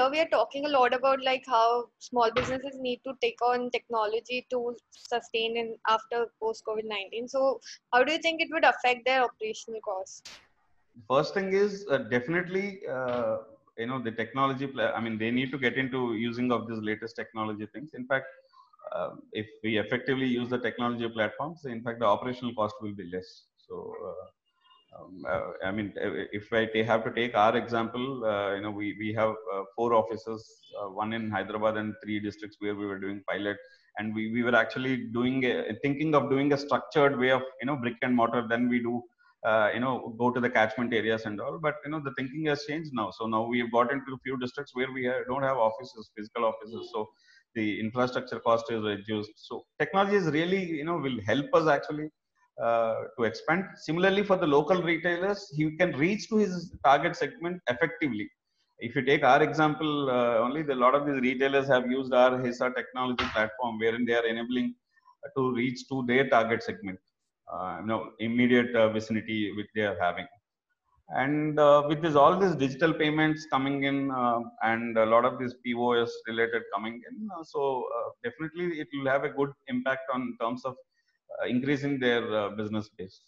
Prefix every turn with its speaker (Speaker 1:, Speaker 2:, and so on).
Speaker 1: here we are talking a lot about like how small businesses need to take on technology to sustain in after post COVID nineteen. So how do you think it would affect their operational costs?
Speaker 2: First thing is uh, definitely uh, you know the technology. I mean, they need to get into using of these latest technology things. In fact, uh, if we effectively use the technology platforms, in fact, the operational cost will be less. So. Uh, um, uh, I mean, if I have to take our example, uh, you know, we, we have uh, four offices, one in Hyderabad and three districts where we were doing pilot. And we, we were actually doing, a, thinking of doing a structured way of, you know, brick and mortar. Then we do, you know, go to the catchment areas and all. But, you know, the thinking has changed now. So now we have got into a few districts where we don't have offices, physical offices. So the infrastructure cost is reduced. So technology is really, you know, will help us actually uh, to expand. Similarly, for the local retailers, he can reach to his target segment effectively. If you take our example, uh, only a lot of these retailers have used our HISA technology platform, wherein they are enabling to reach to their target segment, uh, you know, immediate uh, vicinity which they are having. And uh, with this, all these digital payments coming in, and a lot of these POS related coming in, so definitely it will have a good impact on terms of increasing their uh, business base.